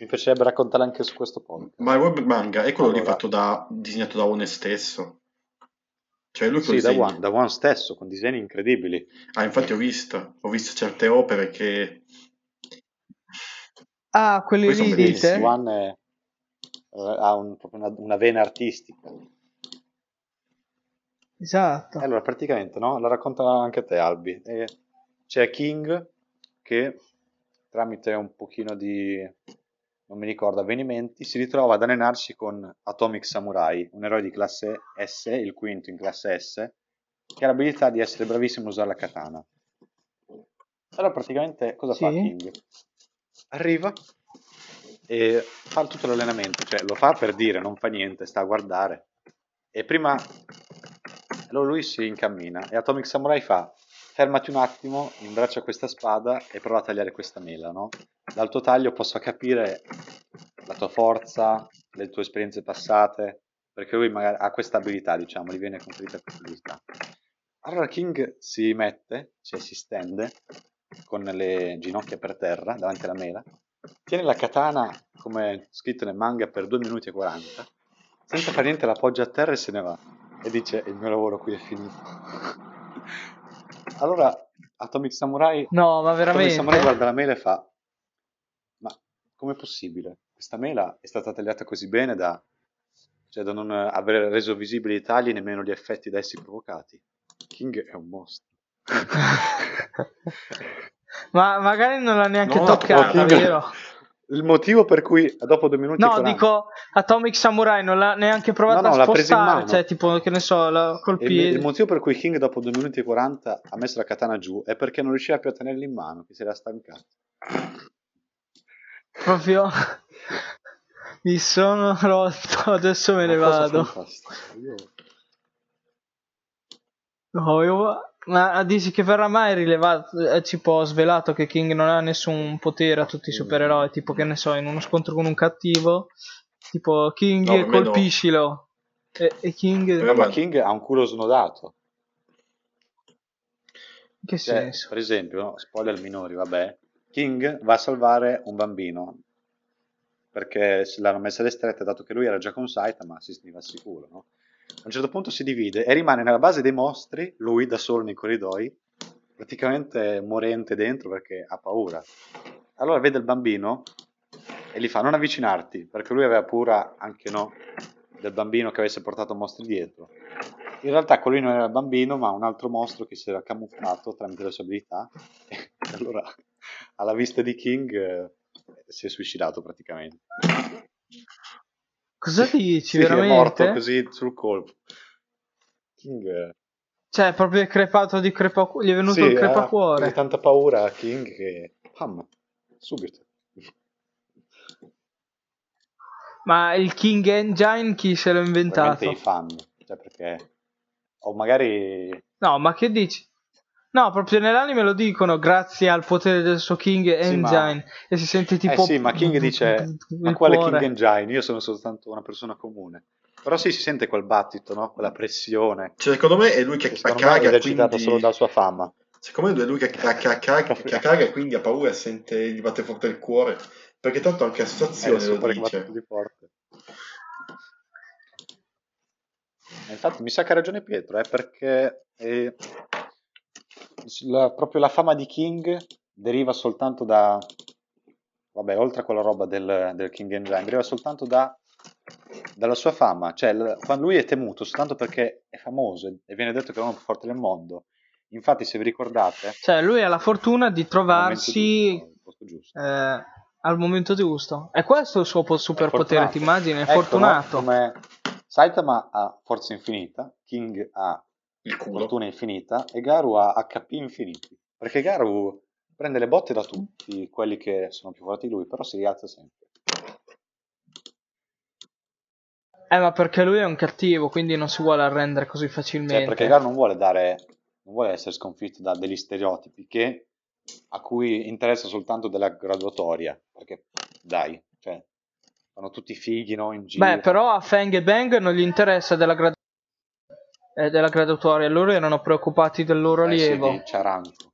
mi piacerebbe raccontarla anche su questo podcast. Ma il web manga è quello Allora. fatto da disegnato da One stesso. Cioè lui Sì, da. One, da One stesso, con disegni incredibili. Ah, infatti ho visto, ho visto certe opere che Ah, quelli Questi lì dite? One è- eh, ha un- proprio una, una vena artistica. Esatto. E allora, praticamente, no? La racconta anche a te, Albi. E c'è King che, tramite un pochino di, non mi ricordo, avvenimenti, si ritrova ad allenarsi con Atomic Samurai, un eroe di classe S, il quinto in classe S, che ha l'abilità di essere bravissimo a usare la katana. Allora, praticamente, cosa fa Sì. King? Arriva e fa tutto l'allenamento, cioè lo fa per dire, non fa niente, sta a guardare. E prima lui si incammina e Atomic Samurai fa fermati un attimo, imbraccia questa spada e prova a tagliare questa mela, no? Dal tuo taglio posso capire la tua forza, le tue esperienze passate, perché lui magari ha questa abilità, diciamo, gli viene conferita questa abilità. Allora King si mette, cioè si stende con le ginocchia per terra davanti alla mela, tiene la katana come scritto nel manga per 2 minuti e 40, senza fare niente la appoggia a terra e se ne va e dice il mio lavoro qui è finito. allora Atomic Samurai, No, ma Atomic veramente? Samurai guarda la mela e fa ma com'è possibile? Questa mela è stata tagliata così bene da, cioè, da non aver reso visibili i tagli nemmeno gli effetti da essi provocati. King è un mostro. *laughs* *laughs* Ma magari non l'ha neanche No, toccata, vero? Il motivo per cui dopo due minuti... No, 40 dico Atomic Samurai non l'ha neanche provato No, no, a spostare, cioè tipo che ne so, la- col Il, piede. il motivo per cui King dopo 2 minuti e 40 ha messo la katana giù è perché non riusciva più a tenerla in mano, che si era stancato. Proprio *laughs* mi sono rotto, adesso me ne vado. No, io- Ma dici che verrà mai rilevato, eh, tipo svelato che King non ha nessun potere a tutti i supereroi, tipo che ne so, in uno scontro con un cattivo, tipo King No, me no. colpiscilo. E, e King... Eh, Ma. King ha un culo snodato. In che Cioè, senso? per esempio, no, spoiler minori, vabbè. King va a salvare un bambino perché se l'hanno messa alle strette dato che lui era già con Saitama, si sentiva sicuro, no? A un certo punto si divide e rimane nella base dei mostri, lui da solo nei corridoi, praticamente morente dentro perché ha paura. Allora vede il bambino e gli fa non avvicinarti, perché lui aveva paura anche no del bambino che avesse portato mostri dietro. In realtà quello non era il bambino, ma un altro mostro che si era camuffato tramite le sue abilità. *laughs* E allora, alla vista di King, eh, si è suicidato praticamente. Cosa dici, Sì, è morto veramente? così sul colpo. King, Cioè, proprio è crepato di crepacuore, gli è venuto sì, il crepacuore. tanta paura a King che... Pam, subito. Ma il King Engine chi se l'ha Veramente inventato? i fan, cioè perché... O magari... No, ma che dici? No, proprio nell'anime lo dicono grazie al potere del suo King Sì, ma- Engine e si sente tipo eh sì, ma King dice, ma quale cuore. King Engine? Io sono soltanto una persona comune. Però sì, si sente quel battito, no? Quella pressione. Cioè, secondo me è lui che Che me è caga, esercitato quindi... solo dalla sua fama. Secondo me è lui che, che, *laughs* che caga e quindi ha paura e sente, gli batte forte il cuore. Perché tanto anche la È situazione lo dice. di forte. E Infatti mi sa che ha ragione Pietro, eh, perché eh, la- proprio la fama di King deriva soltanto da, vabbè, oltre a quella roba del, del King Engine, deriva soltanto da, dalla sua fama, cioè l- quando lui è temuto soltanto perché è famoso e- viene detto che è l'uomo più forte del mondo. Infatti, se vi ricordate, Cioè, lui ha la fortuna di momento trovarsi al posto giusto. eh, al momento giusto. E questo è il suo po- superpotere, ti immagini? È Ecco, fortunato. no? Come Saitama ha forza infinita, King ha Il culo. fortuna infinita e Garu ha HP infiniti. Perché Garu prende le botte da tutti quelli che sono più forti di lui, però si rialza sempre. Eh, ma perché lui è un cattivo, quindi non si vuole arrendere così Cioè, facilmente. perché Garu non vuole dare, non vuole essere sconfitto da degli stereotipi che, a cui interessa soltanto della graduatoria. Perché, dai, cioè, fanno tutti fighi, no, in giro. Beh, però a Fang e Bang non gli interessa della, grad- eh, della graduatoria, loro erano preoccupati del loro Eh, sì, allievo. di Charanko.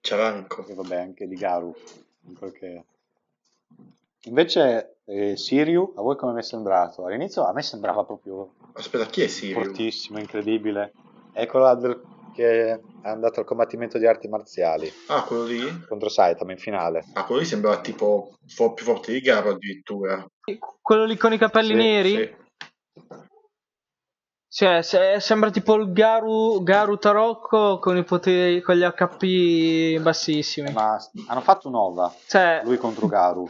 Ciaranco. E vabbè, anche di Garu. che- Invece, eh, Siriu, a voi come mi è sembrato? All'inizio a me sembrava proprio Aspetta, chi è Sirio? fortissimo, incredibile. È quello del- che è andato al combattimento di arti marziali Ah, quello lì? contro Saitama in finale. Ah, quello lì sembrava tipo fo- più forte di Garo addirittura. Quello lì con i capelli Sì, neri? Sì. Cioè, se- sembra tipo il Garu, Garu Tarocco con i poteri, con gli HP bassissimi. Ma hanno fatto un'ova, Cioè, lui contro Garu.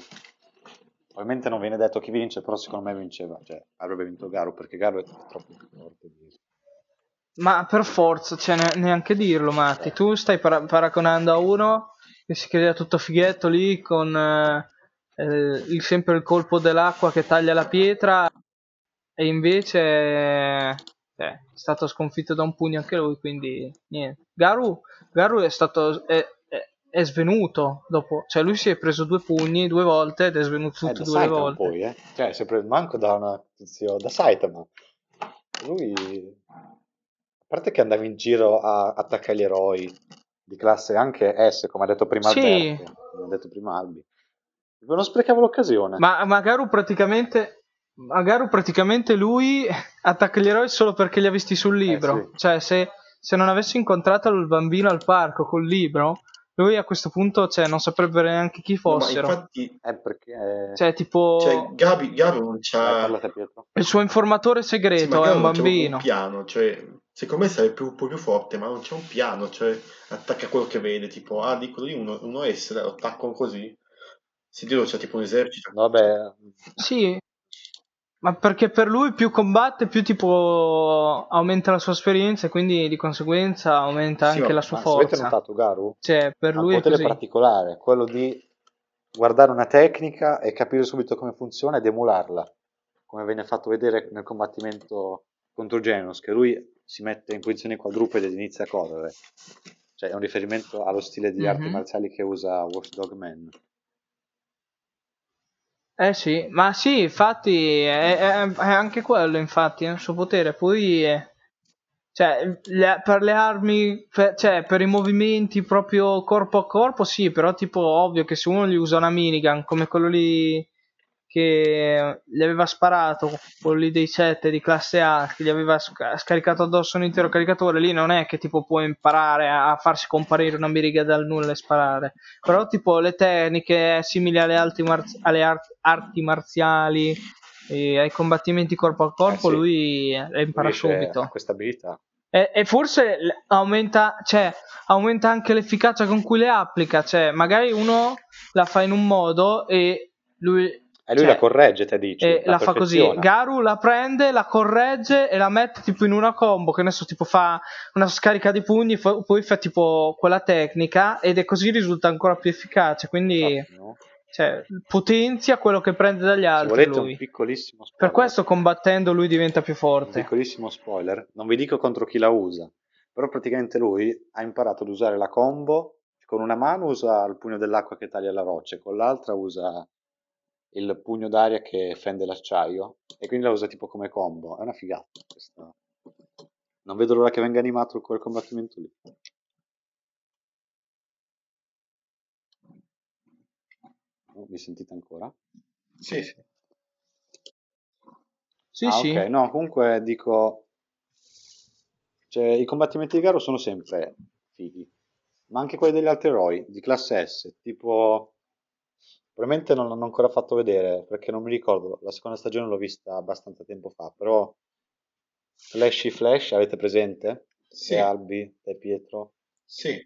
Ovviamente non viene detto chi vince, però secondo me vinceva. Cioè, avrebbe vinto Garu, perché Garu è troppo forte. ma per forza, cioè, ne- neanche dirlo, Matti. Tu stai para- paragonando a uno che si credeva tutto fighetto lì con eh, eh, il- sempre il colpo dell'acqua che taglia la pietra e invece eh, è stato sconfitto da un pugno anche lui, quindi niente. Garu, Garu è stato... È, è- è svenuto dopo, cioè lui si è preso due pugni due volte ed è svenuto Eh, tutte da e due Saitama volte. poi, eh. Cioè, si è preso manco da una tizio, da Saitama. Lui, a parte che andava in giro a attaccare gli eroi di classe anche S, come ha detto prima Sì. Come ha detto prima Albi. Non sprecava l'occasione. Ma, ma Garu praticamente. Ma Garu praticamente lui *laughs* attacca gli eroi solo perché li ha visti sul libro. Eh, sì. Cioè, se, se non avesse incontrato il bambino al parco col libro, lui a questo punto cioè, non saprebbe neanche chi No, ma fossero. infatti, Eh, perché... Cioè, tipo. cioè, Gabi, Garo non Eh, c'ha... Pietro. il suo informatore sì, segreto ma è un non c'ha proprio bambino. un piano, cioè... Secondo me sarebbe più, un po' più forte, ma non c'è un piano, cioè attacca quello che vede, tipo, ah, di quello lì uno, uno S, lo attacco così. Se Dio c'è tipo un esercito. Vabbè, Sì, ma perché per lui più combatte, più tipo aumenta la sua esperienza e quindi di conseguenza aumenta Sì, anche la sua ma se avete forza. notato Garu, Cioè, per ha un lui è potere così. particolare, quello di guardare una tecnica e capire subito come funziona ed emularla, come viene fatto vedere nel combattimento contro Genos, che lui si mette in posizione quadrupede ed inizia a correre. Cioè è un riferimento allo stile di arti Mhm. marziali che usa Watchdog Man. Eh sì, ma sì, infatti è, è- è anche quello, infatti, è un suo potere. Poi, eh, cioè, le- per le armi, per, cioè, per i movimenti proprio corpo a corpo, sì, però tipo ovvio che se uno gli usa una minigun come quello lì che gli aveva sparato, quello lì dei 7 di classe A, che gli aveva sca- scaricato addosso un intero caricatore, lì non è che tipo può imparare a, farsi comparire una miriga dal nulla e sparare. Però tipo le tecniche simili alle, arti marz- alle art- arti marziali e ai combattimenti corpo a corpo, Eh sì. lui le impara Riesce- subito. Ha questa abilità. E, e forse aumenta, cioè, aumenta anche l'efficacia con cui le applica. Cioè, magari uno la fa in un modo e lui E lui Cioè, la corregge, te dici. e la fa così. Garu la prende, la corregge e la mette tipo in una combo. Che adesso tipo fa una scarica di pugni, fo- poi fa tipo quella tecnica ed è così risulta ancora più efficace. Quindi, cioè, potenzia quello che prende dagli altri. lui. un piccolissimo spoiler. Per questo combattendo lui diventa più un forte. piccolissimo spoiler, non vi dico contro chi la usa, però praticamente lui ha imparato ad usare la combo, con una mano usa il pugno dell'acqua che taglia la roccia, con l'altra usa il pugno d'aria che fende l'acciaio, e quindi la usa tipo come combo, è una figata questa. Non vedo l'ora che venga animato quel combattimento lì. Oh, mi sentite ancora? Sì, sì. Sì, ah, sì. ok, no, comunque dico, cioè, i combattimenti di gara sono sempre fighi, ma anche quelli degli altri eroi di classe S, tipo, probabilmente non l'hanno ancora fatto vedere perché non mi ricordo, la seconda stagione l'ho vista abbastanza tempo fa, però Flashy Flash, avete presente? Sì, Te Albi, te Pietro? sì.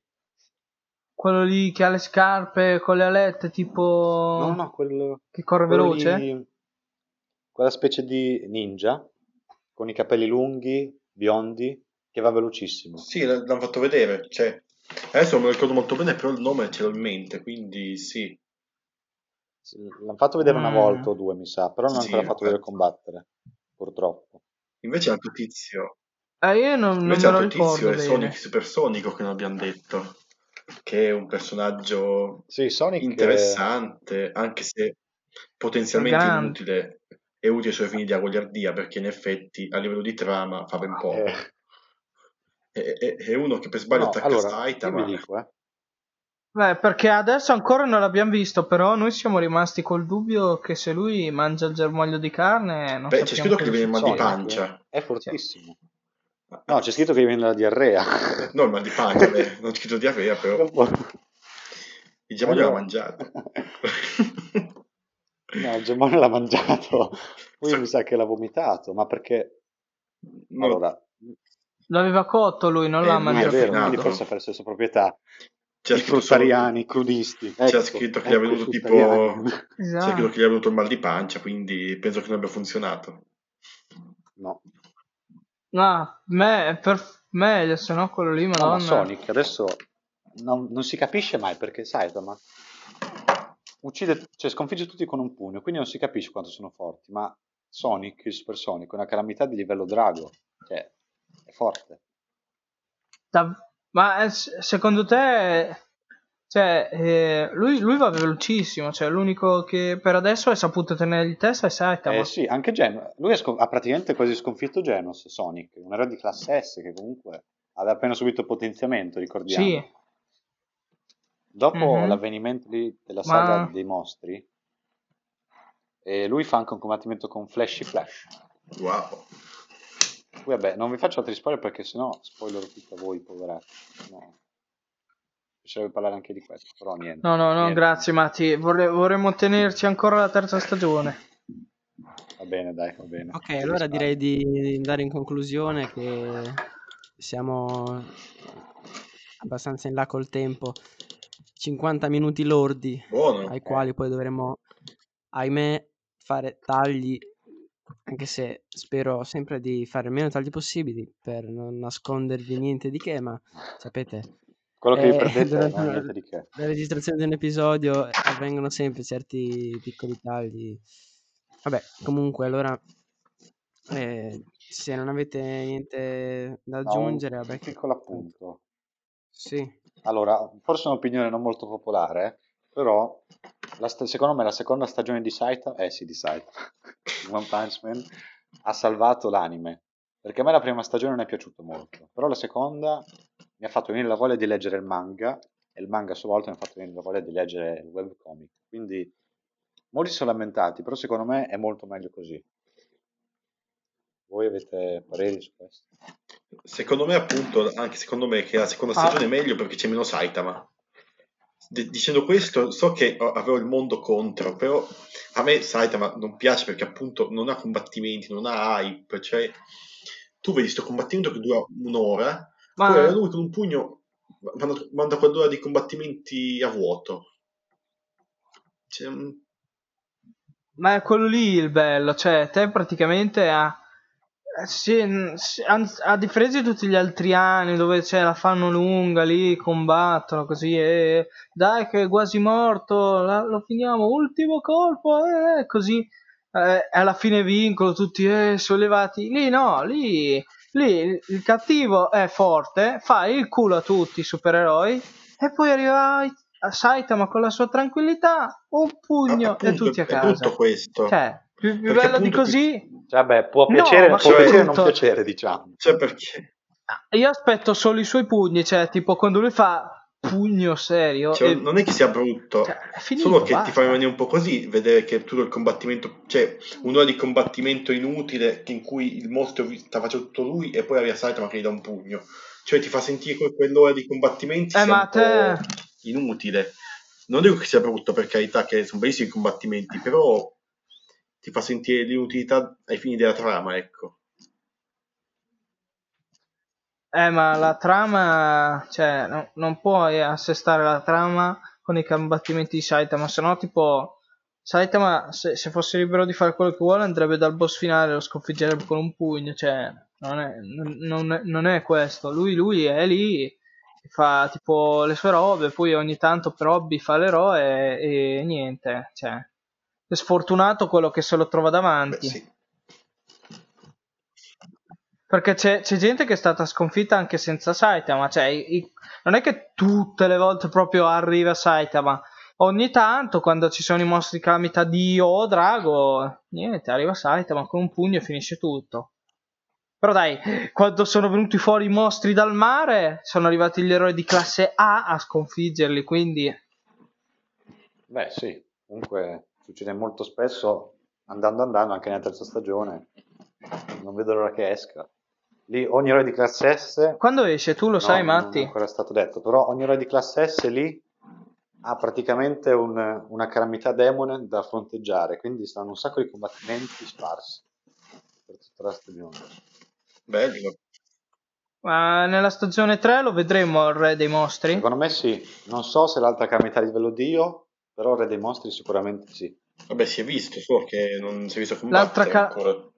Quello lì che ha le scarpe con le alette, tipo. No, no, quel, Che corre quello veloce? lì- quella specie di ninja con i capelli lunghi, biondi, che va velocissimo. Sì, l'hanno fatto vedere. Cioè, adesso non me lo ricordo molto bene, però il nome ce l'ho in mente, quindi sì. L'hanno fatto vedere una Mm. volta o due, mi sa, però non hanno Sì, ancora fatto vedere combattere, purtroppo. Invece l'altro tizio, Eh, io non, non invece me lo l'altro tizio è bene. Sonic Supersonico che non abbiamo detto, che è un personaggio Sì, Sonic... interessante, anche se potenzialmente Grande. inutile e utile ai suoi fini di goliardia, perché in effetti a livello di trama fa ben poco. eh, È, è- è uno che per sbaglio no, attacca allora, io Saitama. vi dico, eh, Beh, perché adesso ancora non l'abbiamo visto, però noi siamo rimasti col dubbio che se lui mangia il germoglio di carne, non Beh, c'è scritto che gli viene il mal di pancia. è fortissimo. No, c'è scritto che gli viene la diarrea. *laughs* No, il mal di pancia, beh, non c'è scritto diarrea, però *laughs* *laughs* il germoglio l'ha mangiato. No, il Gemone l'ha mangiato, poi Sì. mi sa che l'ha vomitato, ma perché... Allora, L'aveva cotto lui, non Eh, l'ha lui non è mangiato. vero, quindi forse ha perso le sue proprietà. C'è I fruttariani, i crudisti. C'era Ecco, scritto che gli è ecco venuto tipo fruttariani. c'è Esatto. scritto che gli è venuto il mal di pancia, quindi penso che non abbia funzionato. No. No, me, per meglio, se no quello lì, No, madonna. ma Sonic adesso non, non si capisce mai perché Saitama uccide, cioè sconfigge tutti con un pugno, quindi non si capisce quanto sono forti, ma Sonic, il Super Sonic, è una calamità di livello drago, cioè è forte. Da- Ma eh, secondo te, cioè, eh, lui, lui va velocissimo, cioè l'unico che per adesso hai saputo tenere di testa è Saitama. Eh sì, anche Gen- lui ha, scon- ha praticamente quasi sconfitto Genos, Sonic, un eroe di classe S che comunque aveva appena subito potenziamento, ricordiamo. Sì, Dopo Mhm. l'avvenimento lì della saga Ma- dei mostri, eh, lui fa anche un combattimento con Flashy Flash. Wow. Vabbè, non vi faccio altri spoiler perché sennò spoilerò tutto a voi, poverati. No. Piacerebbe parlare anche di questo, però niente. no, no, no, Niente. grazie Matti, Vorre- vorremmo tenerci ancora la terza stagione. Va bene, dai, va bene. Ok, Ti allora risparmio. direi di andare in conclusione che siamo abbastanza in là col tempo. 50 minuti lordi Buono. ai quali poi dovremo, ahimè, fare tagli, anche se spero sempre di fare meno tagli possibili per non nascondervi niente di che, ma sapete, Quello che vi eh, perdete non è niente di che. la registrazione di un episodio avvengono sempre certi piccoli tagli. Vabbè, comunque, allora, eh, se non avete niente da No, un aggiungere, vabbè, piccolo appunto. Sì, Allora, forse è un'opinione non molto popolare, però la sta- secondo me la seconda stagione di Saitama, eh sì, di Saitama, *laughs* One Punch Man, ha salvato l'anime. Perché a me la prima stagione non è piaciuta molto, però la seconda mi ha fatto venire la voglia di leggere il manga e il manga a sua volta mi ha fatto venire la voglia di leggere il webcomic. Quindi molti si sono lamentati, però secondo me è molto meglio così. Voi avete pareri su questo? Secondo me, appunto, anche secondo me che la seconda Ah. stagione è meglio perché c'è meno Saitama. D- dicendo questo, so che avevo il mondo contro, però a me Saitama non piace perché appunto non ha combattimenti, non ha hype, cioè tu vedi questo combattimento che dura un'ora, poi Ma lui con un pugno manda, manda quell'ora di combattimenti a vuoto. Cioè, mm, Ma è quello lì il bello, cioè te praticamente a, eh, sì, n- sì, a differenza di tutti gli altri anni dove cioè, la fanno lunga lì, combattono così e dai che è quasi morto, la- lo finiamo, ultimo colpo, eh, così eh, alla fine vincono tutti eh, sollevati. Lì no, lì, lì il cattivo è forte, fa il culo a tutti i supereroi e poi arriva a Saitama con la sua tranquillità, un pugno e appunto, tutti a è casa. tutto questo. Cioè, più, più bello di così. Cioè, beh, può No, piacere, ma può cioè- piacere non piacere, diciamo. Cioè, perché Io aspetto solo i suoi pugni, cioè, tipo quando lui fa pugno serio. cioè, e- non è che sia brutto, cioè, è finito, solo che ti basta. fa rimanere un po' così vedere che tutto il combattimento, cioè un'ora di combattimento inutile in cui il mostro sta facendo tutto lui e poi arriva Saitama che gli dà un pugno. Cioè ti fa sentire che quell'ora di combattimenti Eh, sia ma un te- po' inutile. Non dico che sia brutto per carità, che sono bellissimi i combattimenti, però ti fa sentire l'inutilità ai fini della trama, ecco. Eh, ma la trama, cioè, no- non puoi assestare la trama con i combattimenti di Saitama, se no, tipo, Saitama, se, se fosse libero di fare quello che vuole, andrebbe dal boss finale e lo sconfiggerebbe con un pugno, cioè, non è, non- non è- questo. Lui, lui è lì, fa tipo le sue robe, poi ogni tanto per hobby fa l'eroe e, e niente, cioè, è sfortunato quello che se lo trova Beh, davanti. sì. Perché c'è, c'è gente che è stata sconfitta anche senza Saitama, cioè i- i- non è che tutte le volte proprio arriva Saitama, ogni tanto quando ci sono i mostri calamita Dio o Drago, niente, arriva Saitama con un pugno e finisce tutto. Però dai, quando sono venuti fuori i mostri dal mare, sono arrivati gli eroi di classe A a sconfiggerli, quindi Beh, sì, comunque succede molto spesso, andando andando, anche nella terza stagione. Non vedo l'ora che esca. Lì ogni eroe di classe S, quando esce tu lo no, sai non Matti? è ancora stato detto, però ogni eroe di classe S lì ha praticamente un- una calamità demone da fronteggiare, quindi stanno un sacco di combattimenti sparsi per tutta la stagione. Bello. Ma nella stagione 3 lo vedremo il re dei mostri? Secondo me sì, non so se l'altra calamità di livello Dio, però Re dei Mostri sicuramente sì. Vabbè, si è visto, solo che non si è visto L'altra combattere ca- ancora.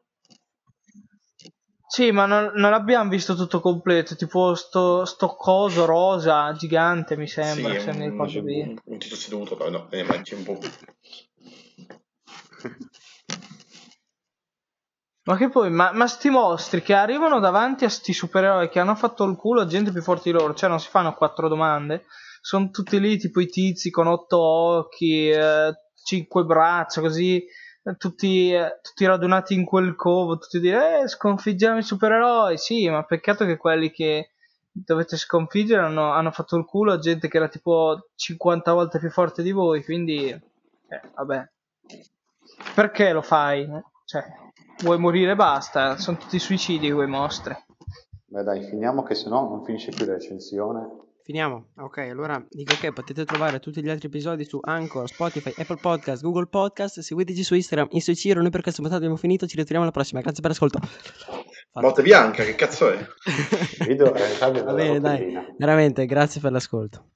Sì, ma non, non abbiamo visto tutto completo, tipo sto, sto coso rosa gigante mi sembra, sì, se mi un, ricordo bene. un titolo seduto, no, no, eh, ma c'è un po'. *laughs* Ma che poi, ma, ma sti mostri che arrivano davanti a sti supereroi che hanno fatto il culo a gente più forte di loro, cioè non si fanno quattro domande, sono tutti lì tipo i tizi con otto occhi, eh, cinque braccia, così, eh, tutti, eh, tutti radunati in quel covo, tutti dire, eh, sconfiggiamo i supereroi, sì, ma peccato che quelli che dovete sconfiggere hanno, hanno fatto il culo a gente che era tipo 50 volte più forte di voi, quindi, eh, vabbè. Perché lo fai? Cioè, vuoi morire basta, sono tutti suicidi quei mostri. Beh dai, finiamo che sennò non finisce più la recensione. Finiamo. Ok, allora dico che potete trovare tutti gli altri episodi su Anchor, Spotify, Apple Podcast, Google Podcast. Seguiteci su Instagram, in Ciro. Noi per questa puntata abbiamo finito. Ci ritroviamo alla prossima. Grazie per l'ascolto. Morte bianca, che cazzo è? *laughs* *laughs* Va bene, dai. Veramente, grazie per l'ascolto.